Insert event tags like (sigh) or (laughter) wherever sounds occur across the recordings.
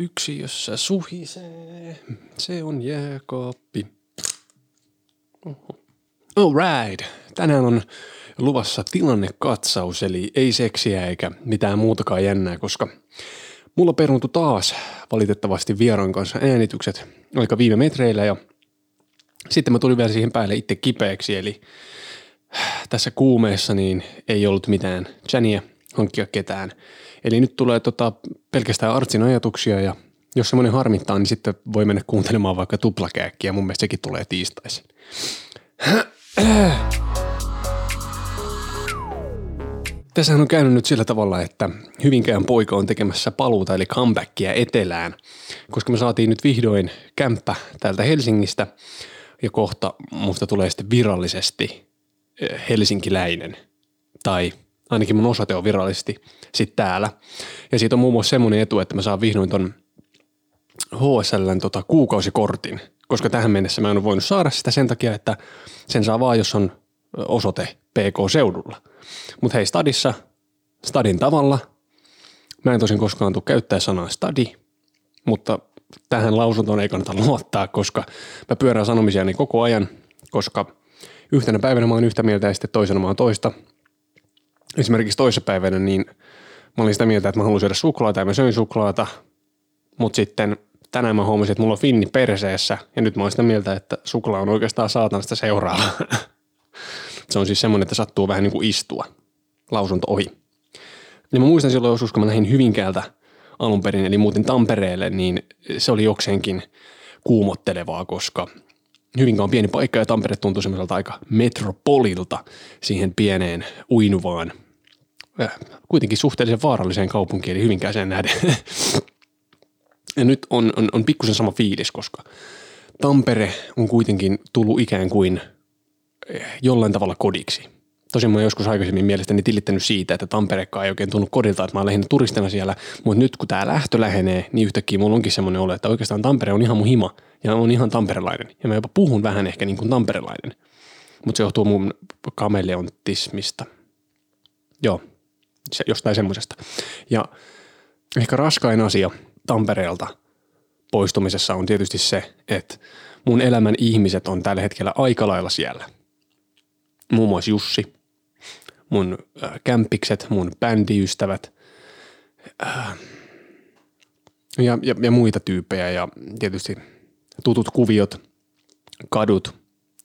Yksi, jossa suhisee, se on jääkaappi. Alright, tänään on luvassa tilannekatsaus, eli ei seksiä eikä mitään muutakaan jännää, koska mulla peruntui taas valitettavasti vieraan kanssa äänitykset aika viime metreillä ja sitten mä tulin vielä siihen päälle itse kipeäksi, eli tässä kuumeessa niin ei ollut mitään chania hankkia ketään. Eli nyt tulee tota pelkästään Artsin ajatuksia ja jos semmoinen harmittaa, niin sitten voi mennä kuuntelemaan vaikka tuplakääkkiä. Mun mielestä sekin tulee tiistaisin. (clears throat) Tässähän on käynyt nyt sillä tavalla, että Hyvinkään poika on tekemässä paluuta eli comebackia etelään, koska me saatiin nyt vihdoin kämppä täältä Helsingistä ja kohta musta tulee sitten virallisesti eh, helsinkiläinen tai ainakin mun osoite on virallisesti sitten täällä. Ja siitä on muun muassa semmoinen etu, että mä saan vihdoin ton HSLn tota kuukausikortin, koska tähän mennessä mä en ole voinut saada sitä sen takia, että sen saa vaan, jos on osoite PK-seudulla. Mutta hei, stadissa, stadin tavalla, mä en tosin koskaan tule käyttää sanaa stadi, mutta tähän lausuntoon ei kannata luottaa, koska mä pyörän sanomisiani koko ajan, koska yhtenä päivänä mä oon yhtä mieltä ja sitten toisena mä oon toista – esimerkiksi toissapäivänä, niin mä olin sitä mieltä, että mä haluan syödä suklaata ja mä söin suklaata, mutta sitten tänään mä huomasin, että mulla on finni perseessä ja nyt mä oon sitä mieltä, että suklaa on oikeastaan saatanasta seuraava. (laughs) Se on siis semmoinen, että sattuu vähän niin kuin istua. Lausunto ohi. Ja mä muistan silloin joskus, kun mä lähdin Hyvinkäältä alun perin, eli muutin Tampereelle, niin se oli jokseenkin kuumottelevaa, koska Hyvinkään on pieni paikka ja Tampere tuntuu semmoiselta aika metropolilta siihen pieneen uinuvaan, kuitenkin suhteellisen vaaralliseen kaupunkiin, eli Hyvinkääseen nähden. ja nyt on, on, on pikkusen sama fiilis, koska Tampere on kuitenkin tullut ikään kuin äh, jollain tavalla kodiksi. Tosin mä joskus aikaisemmin mielestäni tilittänyt siitä, että Tamperekaan ei oikein tunnu kodilta, että mä oon lähinnä turistina siellä, mutta nyt kun tää lähtö lähenee, niin yhtäkkiä mulla onkin semmoinen olo, että oikeastaan Tampere on ihan mun hima – ja on ihan tamperelainen. Ja mä jopa puhun vähän ehkä niin kuin tamperelainen. Mutta se johtuu mun kameleontismista. Joo, se, jostain semmoisesta. Ja ehkä raskain asia Tampereelta poistumisessa on tietysti se, että mun elämän ihmiset on tällä hetkellä aika lailla siellä. Muun muassa Jussi, mun äh, kämpikset, mun bändiystävät äh, ja, ja, ja muita tyyppejä ja tietysti tutut kuviot, kadut,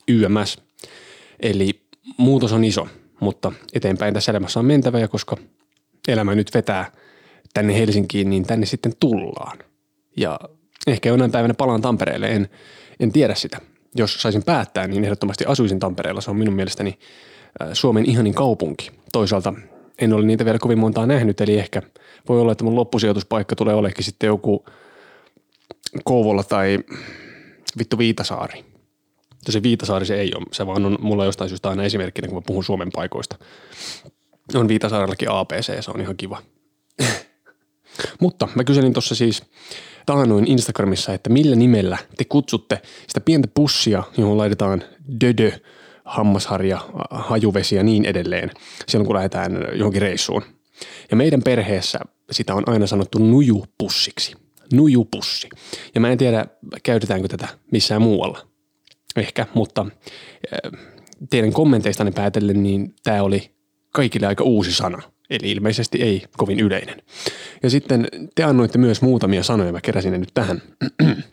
YMS. Eli muutos on iso, mutta eteenpäin tässä elämässä on mentävä ja koska elämä nyt vetää tänne Helsinkiin, niin tänne sitten tullaan. Ja ehkä jonain päivänä palaan Tampereelle, en, en tiedä sitä. Jos saisin päättää, niin ehdottomasti asuisin Tampereella. Se on minun mielestäni äh, Suomen ihanin kaupunki. Toisaalta en ole niitä vielä kovin montaa nähnyt, eli ehkä voi olla, että mun loppusijoituspaikka tulee olekin sitten joku Kouvola tai vittu Viitasaari. Se Viitasaari se ei ole, se vaan on mulla jostain syystä aina esimerkkinä, kun mä puhun Suomen paikoista. On Viitasaarellakin APC, se on ihan kiva. (laughs) Mutta mä kyselin tuossa siis taannoin Instagramissa, että millä nimellä te kutsutte sitä pientä pussia, johon laitetaan dödö, hammasharja, hajuvesi ja niin edelleen silloin, kun lähdetään johonkin reissuun. Ja meidän perheessä sitä on aina sanottu nujupussiksi nujupussi. Ja mä en tiedä, käytetäänkö tätä missään muualla. Ehkä, mutta äh, teidän kommenteistanne päätellen, niin tämä oli kaikille aika uusi sana. Eli ilmeisesti ei kovin yleinen. Ja sitten te annoitte myös muutamia sanoja, mä keräsin ne nyt tähän. (clears throat)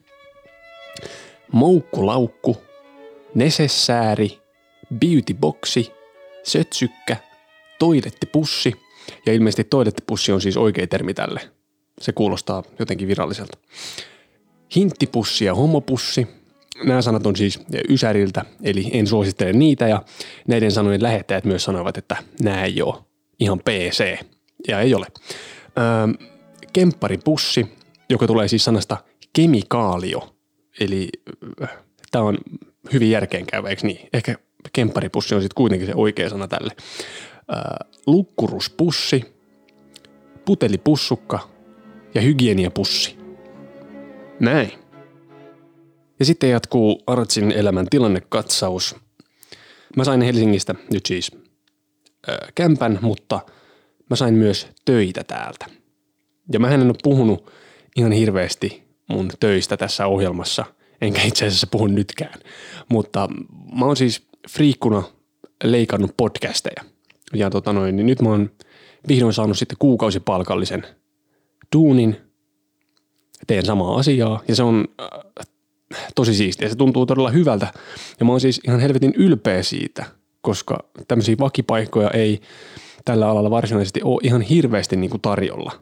Moukkulaukku, nesessääri, beautyboksi, sötsykkä, toilettipussi. Ja ilmeisesti toilettipussi on siis oikea termi tälle – se kuulostaa jotenkin viralliselta. Hinttipussi ja homopussi. Nämä sanat on siis Ysäriltä, eli en suosittele niitä ja näiden sanojen lähettäjät myös sanoivat, että nämä ei ole ihan PC. Ja ei ole. Öö, kempparipussi, joka tulee siis sanasta kemikaalio. Eli tämä on hyvin järkeenkäyvä, eikö niin? Ehkä kempparipussi on sitten kuitenkin se oikea sana tälle. Öö, lukkuruspussi, putelipussukka ja hygieniapussi. Näin. Ja sitten jatkuu Artsin elämän tilannekatsaus. Mä sain Helsingistä nyt siis ö, kämpän, mutta mä sain myös töitä täältä. Ja mä en ole puhunut ihan hirveästi mun töistä tässä ohjelmassa, enkä itse asiassa puhu nytkään. Mutta mä oon siis friikkuna leikannut podcasteja. Ja tota noin, niin nyt mä oon vihdoin saanut sitten kuukausipalkallisen duunin, teen samaa asiaa ja se on äh, tosi siistiä. Se tuntuu todella hyvältä ja mä oon siis ihan helvetin ylpeä siitä, koska tämmöisiä vakipaikkoja ei tällä alalla varsinaisesti ole ihan hirveästi niin kuin tarjolla.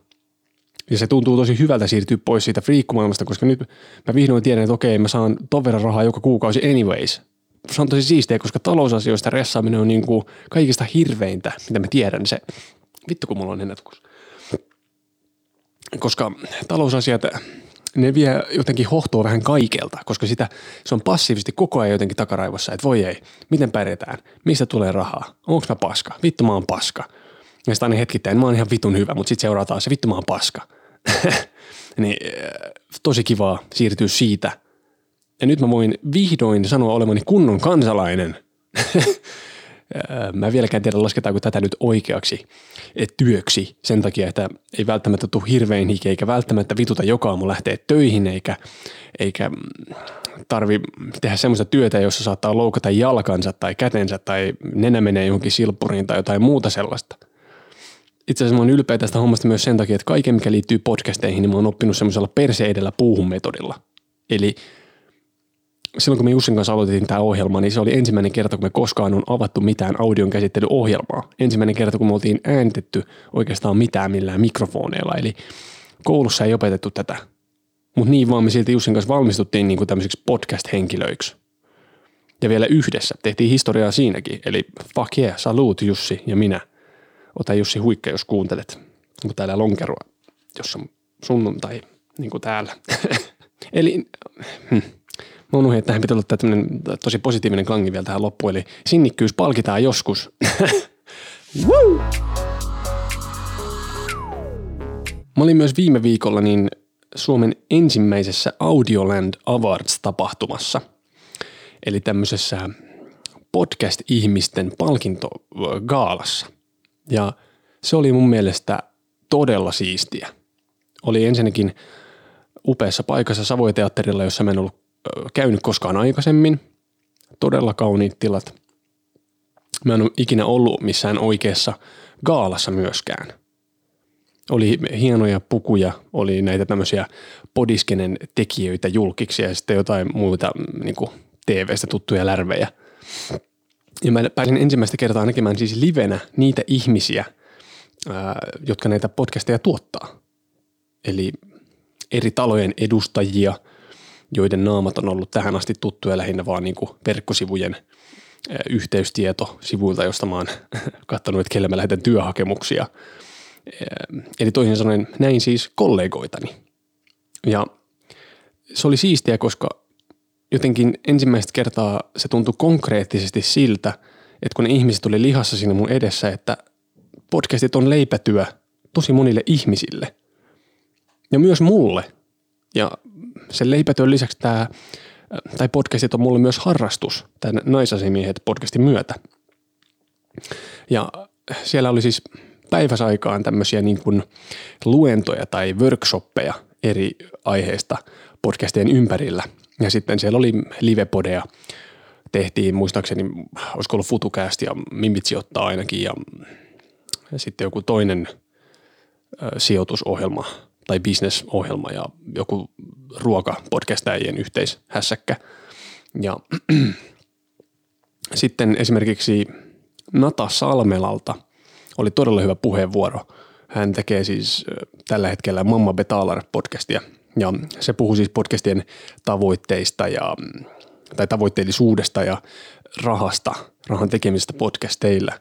Ja se tuntuu tosi hyvältä siirtyä pois siitä friikkumaailmasta, koska nyt mä vihdoin tiedän, että okei, mä saan ton verran rahaa joka kuukausi anyways. Se on tosi siistiä, koska talousasioista ressaaminen on niin kuin kaikista hirveintä, mitä mä tiedän. Se, vittu kun mulla on ennätys. Koska talousasiat, ne vie jotenkin hohtoa vähän kaikelta, koska sitä, se on passiivisesti koko ajan jotenkin takaraivossa, että voi ei, miten pärjätään, mistä tulee rahaa, onko mä paska, vittu mä oon paska. Ja sitten aina hetkittäin, mä oon ihan vitun hyvä, mutta sitten seuraa taas se vittu mä oon paska. (laughs) niin tosi kivaa siirtyä siitä. Ja nyt mä voin vihdoin sanoa olevani kunnon kansalainen. (laughs) mä en vieläkään tiedä, lasketaanko tätä nyt oikeaksi työksi sen takia, että ei välttämättä tule hirveän hiki, eikä välttämättä vituta joka aamu lähteä töihin, eikä, eikä tarvi tehdä semmoista työtä, jossa saattaa loukata jalkansa tai kätensä tai nenä menee johonkin silppuriin tai jotain muuta sellaista. Itse asiassa mä oon ylpeä tästä hommasta myös sen takia, että kaiken mikä liittyy podcasteihin, niin mä oon oppinut semmoisella perse edellä puuhun metodilla. Eli silloin kun me Jussin kanssa aloitettiin tämä ohjelma, niin se oli ensimmäinen kerta, kun me koskaan on avattu mitään audion käsittelyohjelmaa. Ensimmäinen kerta, kun me oltiin äänitetty oikeastaan mitään millään mikrofoneilla. Eli koulussa ei opetettu tätä. Mutta niin vaan me silti Jussin kanssa valmistuttiin niin kuin tämmöisiksi podcast-henkilöiksi. Ja vielä yhdessä. Tehtiin historiaa siinäkin. Eli fuck yeah, salut Jussi ja minä. Ota Jussi huikka, jos kuuntelet. Onko täällä lonkeroa, jos on sunnuntai, niin kuin täällä. (laughs) Eli hm, Mä unohdin, että tähän pitää olla tämmöinen tosi positiivinen klangi vielä tähän loppuun, eli sinnikkyys palkitaan joskus. (laughs) Mä olin myös viime viikolla niin Suomen ensimmäisessä Audioland Awards-tapahtumassa, eli tämmöisessä podcast-ihmisten palkintogaalassa. Ja se oli mun mielestä todella siistiä. Oli ensinnäkin upeassa paikassa Savoiteatterilla, jossa mä en ollut käynyt koskaan aikaisemmin. Todella kauniit tilat. Mä en ole ikinä ollut missään oikeassa gaalassa myöskään. Oli hienoja pukuja, oli näitä tämmöisiä podiskenen tekijöitä julkiksi ja sitten jotain muita niin TV-stä tuttuja lärvejä. Ja mä pääsin ensimmäistä kertaa näkemään siis livenä niitä ihmisiä, jotka näitä podcasteja tuottaa. Eli eri talojen edustajia – joiden naamat on ollut tähän asti tuttuja lähinnä vaan niin kuin verkkosivujen yhteystieto sivuilta, josta mä oon (laughs) katsonut, että kelle mä lähetän työhakemuksia. Eli toisin sanoen näin siis kollegoitani. Ja se oli siistiä, koska jotenkin ensimmäistä kertaa se tuntui konkreettisesti siltä, että kun ne ihmiset tuli lihassa sinne mun edessä, että podcastit on leipätyö tosi monille ihmisille. Ja myös mulle. Ja sen leipätyön lisäksi tämä, tai podcastit on mulle myös harrastus, tämän naisasimiehet podcastin myötä. Ja siellä oli siis päiväsaikaan tämmöisiä niin kuin luentoja tai workshoppeja eri aiheista podcastien ympärillä. Ja sitten siellä oli livepodeja, tehtiin muistaakseni, olisiko ollut FutuCast ja Mimitsi ottaa ainakin ja, ja sitten joku toinen ö, sijoitusohjelma tai bisnesohjelma ja joku ruokapodcastajien yhteishässäkkä. Ja (clears throat) sitten esimerkiksi Nata Salmelalta oli todella hyvä puheenvuoro. Hän tekee siis tällä hetkellä Mamma Betalar podcastia ja se puhuu siis podcastien tavoitteista ja, tai tavoitteellisuudesta ja rahasta, rahan tekemisestä podcasteilla.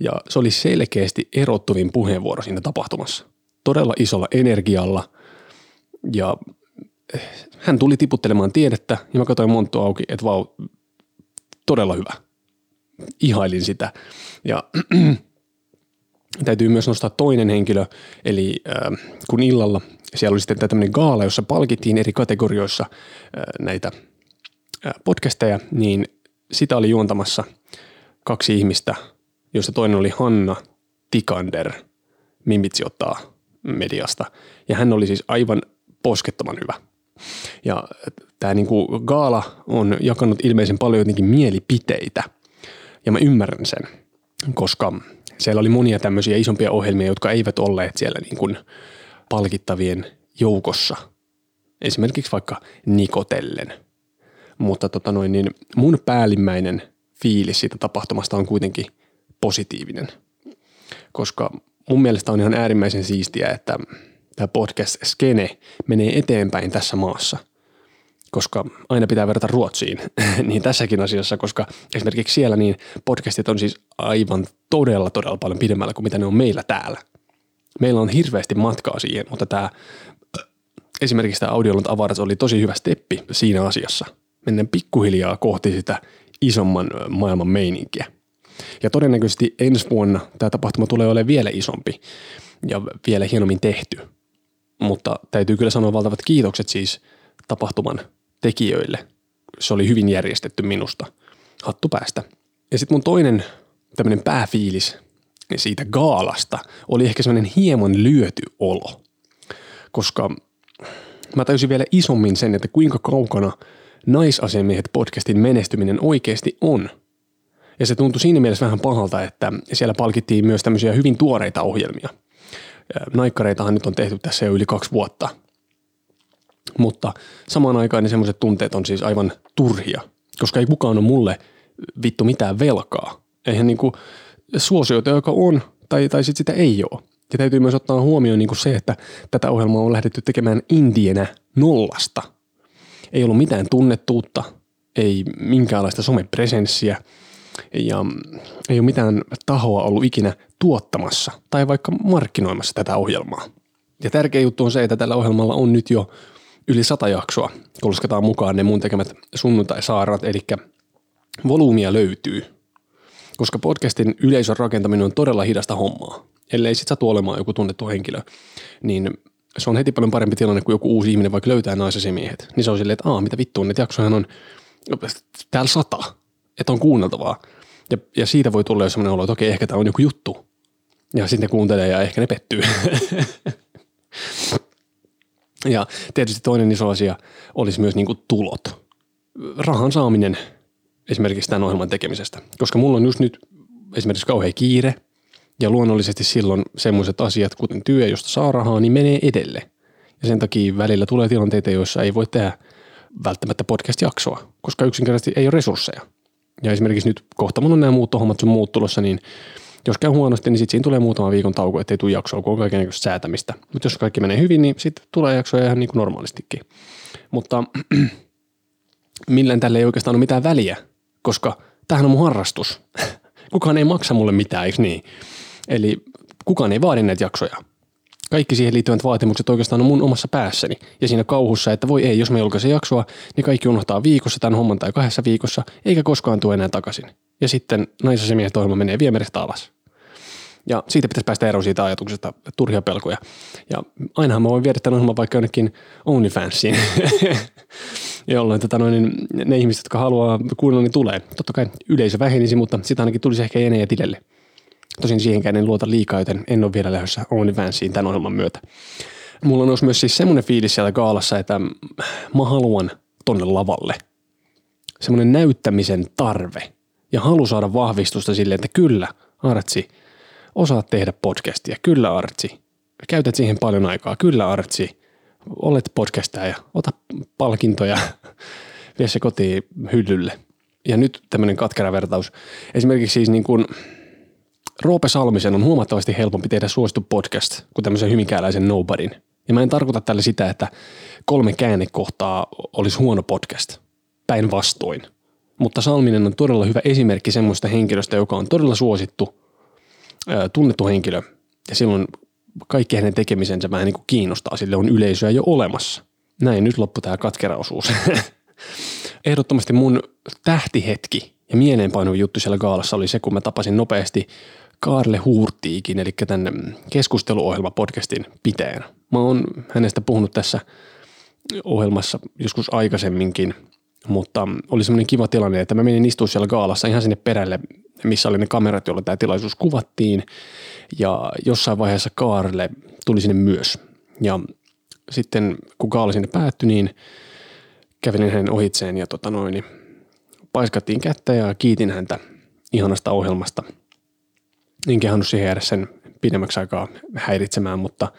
Ja se oli selkeästi erottuvin puheenvuoro siinä tapahtumassa todella isolla energialla ja hän tuli tiputtelemaan tiedettä ja mä katsoin monttu auki, että vau, todella hyvä. Ihailin sitä. Ja (clears throat) täytyy myös nostaa toinen henkilö, eli äh, kun illalla siellä oli sitten tämmöinen gaala, jossa palkittiin eri kategorioissa äh, näitä äh, podcasteja, niin sitä oli juontamassa kaksi ihmistä, joista toinen oli Hanna Tikander, Mimitsi ottaa mediasta. Ja hän oli siis aivan poskettoman hyvä. Ja tämä niinku gaala on jakanut ilmeisen paljon jotenkin mielipiteitä. Ja mä ymmärrän sen, koska siellä oli monia tämmöisiä isompia ohjelmia, jotka eivät olleet siellä niin kuin palkittavien joukossa. Esimerkiksi vaikka Nikotellen. Mutta tota noin, niin mun päällimmäinen fiilis siitä tapahtumasta on kuitenkin positiivinen. Koska mun mielestä on ihan äärimmäisen siistiä, että tämä podcast-skene menee eteenpäin tässä maassa – koska aina pitää verrata Ruotsiin, (laughs) niin tässäkin asiassa, koska esimerkiksi siellä niin podcastit on siis aivan todella, todella paljon pidemmällä kuin mitä ne on meillä täällä. Meillä on hirveästi matkaa siihen, mutta tämä esimerkiksi tämä Audiolont avaras oli tosi hyvä steppi siinä asiassa. Mennään pikkuhiljaa kohti sitä isomman maailman meininkiä. Ja todennäköisesti ensi vuonna tämä tapahtuma tulee olemaan vielä isompi ja vielä hienommin tehty. Mutta täytyy kyllä sanoa valtavat kiitokset siis tapahtuman tekijöille. Se oli hyvin järjestetty minusta. Hattu päästä. Ja sitten mun toinen tämmöinen pääfiilis siitä gaalasta oli ehkä semmoinen hieman lyöty olo. Koska mä täysin vielä isommin sen, että kuinka kaukana naisasiamiehet podcastin menestyminen oikeasti on. Ja se tuntui siinä mielessä vähän pahalta, että siellä palkittiin myös tämmöisiä hyvin tuoreita ohjelmia. Naikkareitahan nyt on tehty tässä jo yli kaksi vuotta – mutta samaan aikaan niin semmoiset tunteet on siis aivan turhia, koska ei kukaan ole mulle vittu mitään velkaa. Eihän niinku suosioita, joka on, tai, tai sitten sitä ei ole. Ja täytyy myös ottaa huomioon niinku se, että tätä ohjelmaa on lähdetty tekemään indienä nollasta. Ei ollut mitään tunnettuutta, ei minkäänlaista somepresenssiä ja ei ole mitään tahoa ollut ikinä tuottamassa tai vaikka markkinoimassa tätä ohjelmaa. Ja tärkeä juttu on se, että tällä ohjelmalla on nyt jo yli sata jaksoa, kun mukaan ne mun tekemät sunnuntai-saarat, eli volyymia löytyy. Koska podcastin yleisön rakentaminen on todella hidasta hommaa. Ellei sit satu olemaan joku tunnettu henkilö, niin se on heti paljon parempi tilanne, kuin joku uusi ihminen vaikka löytää naisasimiehet. Niin se on silleen, että aah, mitä vittua, että jaksohan on täällä sata, että on kuunneltavaa. Ja, ja siitä voi tulla jo sellainen olo, että okei, ehkä tämä on joku juttu. Ja sitten ne kuuntelee ja ehkä ne pettyy. (laughs) Ja tietysti toinen iso asia olisi myös niin tulot. Rahan saaminen esimerkiksi tämän ohjelman tekemisestä. Koska mulla on just nyt esimerkiksi kauhean kiire ja luonnollisesti silloin semmoiset asiat, kuten työ, josta saa rahaa, niin menee edelle. Ja sen takia välillä tulee tilanteita, joissa ei voi tehdä välttämättä podcast-jaksoa, koska yksinkertaisesti ei ole resursseja. Ja esimerkiksi nyt kohta mulla on nämä muuttohommat sun muut tulossa, niin jos käy huonosti, niin sitten siinä tulee muutama viikon tauko, ettei tule jaksoa, kun on kaikenlaista säätämistä. Mutta jos kaikki menee hyvin, niin sitten tulee jaksoja ihan niin kuin normaalistikin. Mutta (clears throat) millään tälle ei oikeastaan ole mitään väliä, koska tämähän on mun harrastus. (laughs) kukaan ei maksa mulle mitään, eikö niin? Eli kukaan ei vaadi näitä jaksoja. Kaikki siihen liittyvät vaatimukset oikeastaan on mun omassa päässäni. Ja siinä kauhussa, että voi ei, jos me julkaise jaksoa, niin kaikki unohtaa viikossa tämän homman tai kahdessa viikossa, eikä koskaan tule enää takaisin ja sitten naisasemiehet ohjelma menee viemäristä alas. Ja siitä pitäisi päästä eroon siitä ajatuksesta, turhia pelkoja. Ja ainahan mä voin viedä tämän ohjelman vaikka jonnekin OnlyFansiin, (laughs) jolloin tota noin, ne ihmiset, jotka haluaa kuunnella, niin tulee. Totta kai yleisö vähenisi, mutta sitä ainakin tulisi ehkä enää tilelle. Tosin siihenkään en luota liikaa, joten en ole vielä lähdössä OnlyFansiin tämän ohjelman myötä. Mulla on myös siis semmoinen fiilis siellä gaalassa, että mä haluan tonne lavalle. Semmoinen näyttämisen tarve – ja halu saada vahvistusta sille, että kyllä, Artsi, osaat tehdä podcastia. Kyllä, Artsi, käytät siihen paljon aikaa. Kyllä, Artsi, olet podcastaja, ota palkintoja, vie se kotiin hyllylle. Ja nyt tämmöinen katkera vertaus. Esimerkiksi siis niin kuin Roope Salmisen on huomattavasti helpompi tehdä suosittu podcast kuin tämmöisen hyvinkääläisen nobodyn. Ja mä en tarkoita tälle sitä, että kolme käännekohtaa olisi huono podcast. Päinvastoin. Mutta Salminen on todella hyvä esimerkki semmoista henkilöstä, joka on todella suosittu, tunnettu henkilö. Ja silloin kaikki hänen tekemisensä vähän niin kuin kiinnostaa, sille on yleisöä jo olemassa. Näin, nyt loppu tämä katkeraosuus. (laughs) Ehdottomasti mun tähtihetki ja mieleenpainuva juttu siellä gaalassa oli se, kun mä tapasin nopeasti Kaarle Huurtiikin, eli tämän keskusteluohjelma-podcastin pitäjänä. Mä oon hänestä puhunut tässä ohjelmassa joskus aikaisemminkin – mutta oli semmoinen kiva tilanne, että mä menin istumaan siellä gaalassa ihan sinne perälle, missä oli ne kamerat, joilla tämä tilaisuus kuvattiin. Ja jossain vaiheessa Kaarle tuli sinne myös. Ja sitten kun gaala sinne päättyi, niin kävelin hänen ohitseen ja tota noin, niin paiskattiin kättä ja kiitin häntä ihanasta ohjelmasta. En kehannut siihen jäädä sen pidemmäksi aikaa häiritsemään, mutta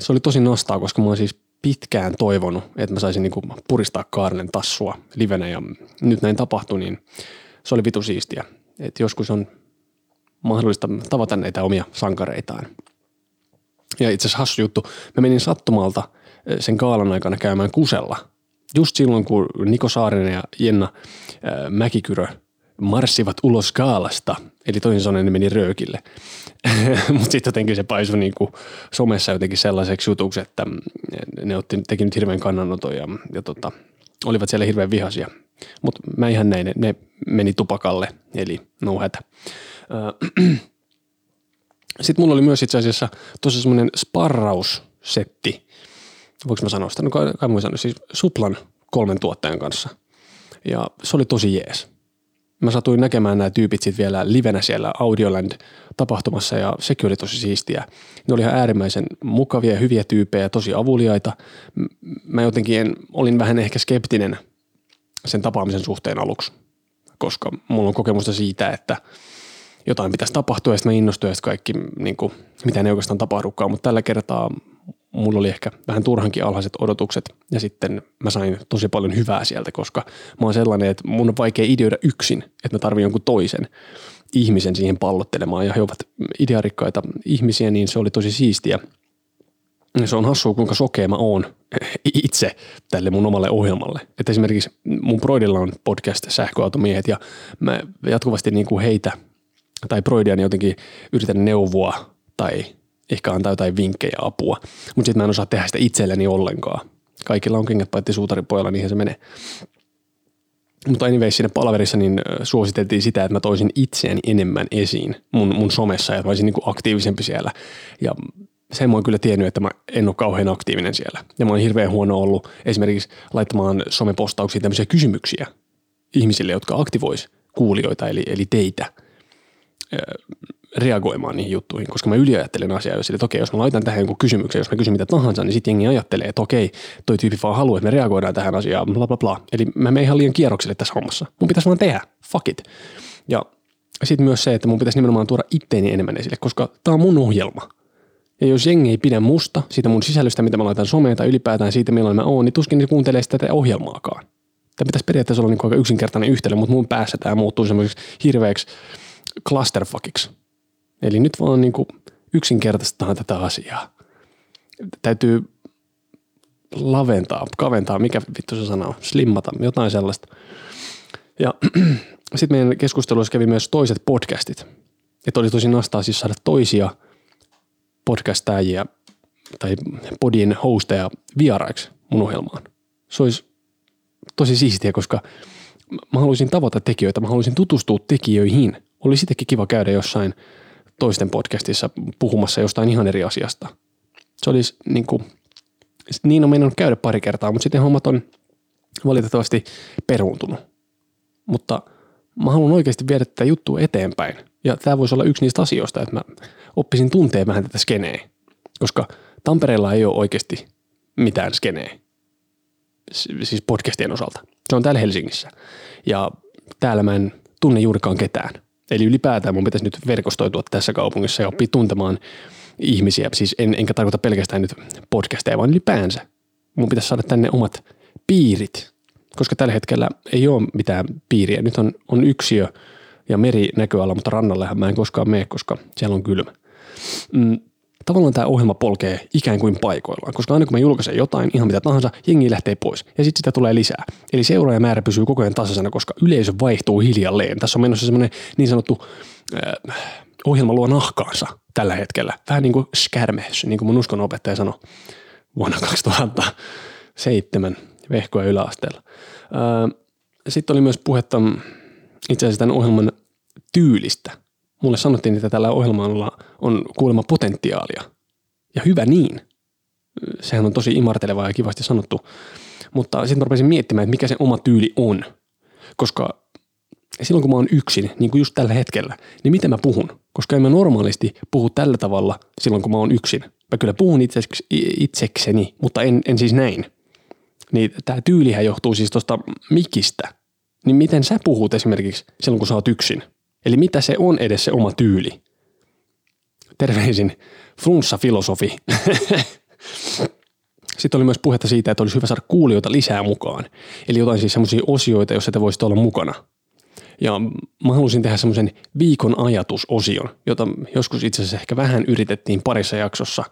se oli tosi nostaa, koska mä oon siis pitkään toivonut, että mä saisin niinku puristaa Kaarlen tassua livenä ja nyt näin tapahtui, niin se oli vitu siistiä. Et joskus on mahdollista tavata näitä omia sankareitaan. Ja itse asiassa hassu juttu, mä menin sattumalta sen kaalan aikana käymään kusella. Just silloin, kun Niko Saarinen ja Jenna Mäkikyrö marssivat ulos kaalasta, eli toisin sanoen ne meni röökille. (laughs) Mutta sitten jotenkin se paisui niinku somessa jotenkin sellaiseksi jutuksi, että ne otti, teki nyt hirveän kannanoton ja, ja tota, olivat siellä hirveän vihaisia. Mutta mä ihan näin, ne meni tupakalle, eli no hätä. (clears throat) Sitten mulla oli myös itse asiassa tosi semmoinen sparraussetti, voiko mä sanoa sitä, no kai, kai mä sanoa, siis Suplan kolmen tuottajan kanssa. Ja se oli tosi jees mä satuin näkemään nämä tyypit sitten vielä livenä siellä Audioland-tapahtumassa ja sekin oli tosi siistiä. Ne oli ihan äärimmäisen mukavia ja hyviä tyyppejä, tosi avuliaita. Mä jotenkin en, olin vähän ehkä skeptinen sen tapaamisen suhteen aluksi, koska mulla on kokemusta siitä, että jotain pitäisi tapahtua ja sitten mä innostuin ja kaikki, niin kuin, mitä ne oikeastaan tapahdukaan, mutta tällä kertaa mulla oli ehkä vähän turhankin alhaiset odotukset ja sitten mä sain tosi paljon hyvää sieltä, koska mä oon sellainen, että mun on vaikea ideoida yksin, että mä tarvin jonkun toisen ihmisen siihen pallottelemaan ja he ovat idearikkaita ihmisiä, niin se oli tosi siistiä. Se on hassua, kuinka sokea mä oon itse tälle mun omalle ohjelmalle. Että esimerkiksi mun Broidilla on podcast Sähköautomiehet ja mä jatkuvasti niin kuin heitä tai Broidia jotenkin yritän neuvoa tai ehkä antaa jotain vinkkejä apua, mutta sitten mä en osaa tehdä sitä itselleni ollenkaan. Kaikilla on kengät paitsi suutaripojalla, niihin se menee. Mutta anyways siinä palaverissa niin suositeltiin sitä, että mä toisin itseäni enemmän esiin mun, mun somessa ja mä olisin niin aktiivisempi siellä. Ja sen mä oon kyllä tiennyt, että mä en ole kauhean aktiivinen siellä. Ja mä oon hirveän huono ollut esimerkiksi laittamaan somepostauksiin tämmöisiä kysymyksiä ihmisille, jotka aktivois kuulijoita, eli, eli teitä reagoimaan niihin juttuihin, koska mä yliajattelen asiaa jo että okei, jos mä laitan tähän jonkun kysymyksen, jos mä kysyn mitä tahansa, niin sitten jengi ajattelee, että okei, toi tyyppi vaan haluaa, että me reagoidaan tähän asiaan, bla bla bla. Eli mä menen ihan liian kierrokselle tässä hommassa. Mun pitäisi vaan tehdä, fuck it. Ja sitten myös se, että mun pitäisi nimenomaan tuoda itteeni enemmän esille, koska tää on mun ohjelma. Ja jos jengi ei pidä musta, siitä mun sisällöstä, mitä mä laitan someen tai ylipäätään siitä, milloin mä oon, niin tuskin ne kuuntelee sitä tätä ohjelmaakaan. Tämä pitäisi periaatteessa olla niin aika yksinkertainen yhtälö, mutta mun päässä tämä muuttuu semmoiseksi hirveäksi clusterfuckiksi. Eli nyt vaan niin yksinkertaistetaan tätä asiaa. Täytyy laventaa, kaventaa, mikä vittu se sana on, slimmata, jotain sellaista. Ja (clears throat) sitten meidän keskusteluissa kävi myös toiset podcastit. Että oli tosi nastaa siis saada toisia podcastajia tai podien hosteja vieraiksi mun ohjelmaan. Se olisi tosi siistiä, koska mä haluaisin tavata tekijöitä, mä haluaisin tutustua tekijöihin. Olisi sittenkin kiva käydä jossain – toisten podcastissa puhumassa jostain ihan eri asiasta. Se olisi niin kuin, niin on mennyt käydä pari kertaa, mutta sitten hommat on valitettavasti peruuntunut. Mutta mä haluan oikeasti viedä tätä juttua eteenpäin. Ja tämä voisi olla yksi niistä asioista, että mä oppisin tuntea vähän tätä skeneä. Koska Tampereella ei ole oikeasti mitään skeneä. Siis podcastien osalta. Se on täällä Helsingissä. Ja täällä mä en tunne juurikaan ketään. Eli ylipäätään mun pitäisi nyt verkostoitua tässä kaupungissa ja oppia tuntemaan ihmisiä. Siis en, enkä tarkoita pelkästään nyt podcasteja, vaan ylipäänsä. Mun pitäisi saada tänne omat piirit, koska tällä hetkellä ei ole mitään piiriä. Nyt on, on yksiö ja meri näköala, mutta rannallehan mä en koskaan mene, koska siellä on kylmä. Mm, tavallaan tämä ohjelma polkee ikään kuin paikoillaan, koska aina kun mä julkaisen jotain, ihan mitä tahansa, jengi lähtee pois ja sitten sitä tulee lisää. Eli seuraajamäärä pysyy koko ajan tasaisena, koska yleisö vaihtuu hiljalleen. Tässä on menossa semmoinen niin sanottu äh, ohjelma luo nahkaansa tällä hetkellä. Vähän niin kuin skärmehys, niin kuin mun opettaja sanoi vuonna 2007 vehkoja yläasteella. Äh, sitten oli myös puhetta itse asiassa tämän ohjelman tyylistä – mulle sanottiin, että tällä ohjelmalla on kuulemma potentiaalia. Ja hyvä niin. Sehän on tosi imartelevaa ja kivasti sanottu. Mutta sitten mä rupesin miettimään, että mikä se oma tyyli on. Koska silloin kun mä oon yksin, niin kuin just tällä hetkellä, niin mitä mä puhun? Koska en mä normaalisti puhu tällä tavalla silloin kun mä oon yksin. Mä kyllä puhun itseksi, itsekseni, mutta en, en siis näin. Niin tämä tyylihän johtuu siis tuosta mikistä. Niin miten sä puhut esimerkiksi silloin, kun sä oot yksin? Eli mitä se on edes se oma tyyli? Terveisin flunssa-filosofi. (laughs) Sitten oli myös puhetta siitä, että olisi hyvä saada kuulijoita lisää mukaan. Eli jotain siis semmoisia osioita, joissa te voisitte olla mukana. Ja mä halusin tehdä semmoisen viikon ajatusosion, jota joskus itse asiassa ehkä vähän yritettiin parissa jaksossa,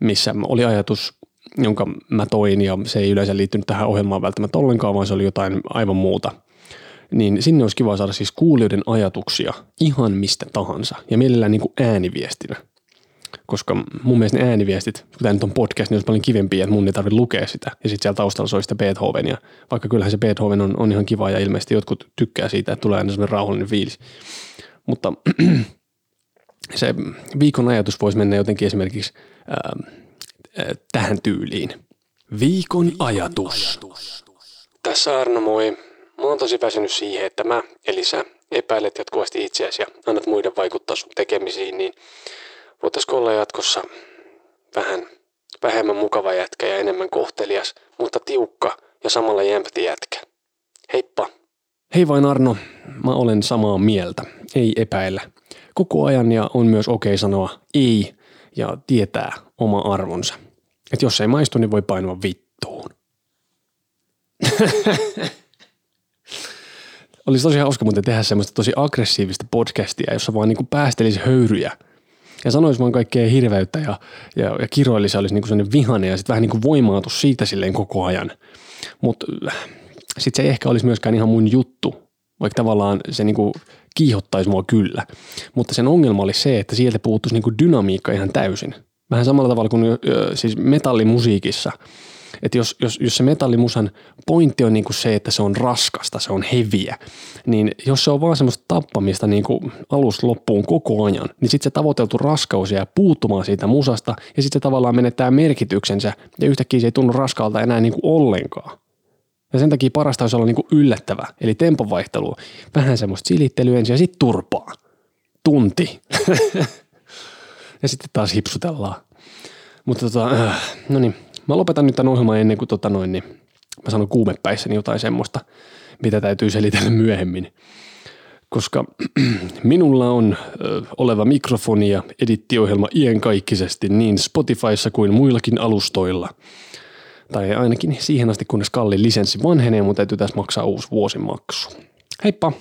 missä oli ajatus, jonka mä toin ja se ei yleensä liittynyt tähän ohjelmaan välttämättä ollenkaan, vaan se oli jotain aivan muuta. Niin sinne olisi kiva saada siis kuulijoiden ajatuksia ihan mistä tahansa ja mielellään niin kuin ääniviestinä koska mun mielestä ne ääniviestit, kun tämä nyt on podcast, niin olisi paljon kivempiä, että mun ei tarvitse lukea sitä. Ja sitten siellä taustalla soi sitä Beethovenia, vaikka kyllähän se Beethoven on, on ihan kiva ja ilmeisesti jotkut tykkää siitä, että tulee aina sellainen rauhallinen fiilis. Mutta (clears throat) se viikon ajatus voisi mennä jotenkin esimerkiksi ää, tähän tyyliin. Viikon ajatus. Tässä Arno moi. Mä oon tosi väsynyt siihen, että mä, eli sä, epäilet jatkuvasti itseäsi ja annat muiden vaikuttaa sun tekemisiin, niin Voitaisiko olla jatkossa vähän vähemmän mukava jätkä ja enemmän kohtelias, mutta tiukka ja samalla jämpti jätkä. Heippa! Hei vain Arno, mä olen samaa mieltä, ei epäillä. Koko ajan ja on myös okei okay sanoa ei ja tietää oma arvonsa. Että jos ei maistu, niin voi painua vittuun. (laughs) Olisi tosi hauska muuten tehdä semmoista tosi aggressiivista podcastia, jossa vaan niinku päästelisi höyryjä – ja sanoisi vaan kaikkea hirveyttä ja, ja, ja kiroillisi olisi niinku sellainen vihane ja sitten vähän niin kuin voimaatus siitä silleen koko ajan. Mutta äh, sitten se ei ehkä olisi myöskään ihan mun juttu, vaikka tavallaan se niinku kiihottaisi mua kyllä. Mutta sen ongelma oli se, että sieltä puuttuisi niinku dynamiikka ihan täysin. Vähän samalla tavalla kuin siis metallimusiikissa – että jos, jos, jos se metallimusan pointti on niinku se, että se on raskasta, se on heviä, niin jos se on vaan semmoista tappamista niinku alusta loppuun koko ajan, niin sitten se tavoiteltu raskaus jää puuttumaan siitä musasta ja sitten se tavallaan menettää merkityksensä ja yhtäkkiä se ei tunnu raskalta enää niinku ollenkaan. Ja sen takia parasta olisi olla niinku yllättävä, eli tempovaihtelu, vähän semmoista silittelyä ensin ja sitten turpaa. Tunti. (laughs) ja sitten taas hipsutellaan. Mutta tota, äh, no niin, Mä lopetan nyt tämän ohjelman ennen kuin tota noin, niin mä sanon kuumepäissäni jotain semmoista, mitä täytyy selitellä myöhemmin. Koska (clears throat) minulla on ö, oleva mikrofoni ja edittiohjelma iänkaikkisesti niin Spotifyssa kuin muillakin alustoilla. Tai ainakin siihen asti, kunnes kallin lisenssi vanhenee, mutta täytyy tässä maksaa uusi vuosimaksu. Heippa!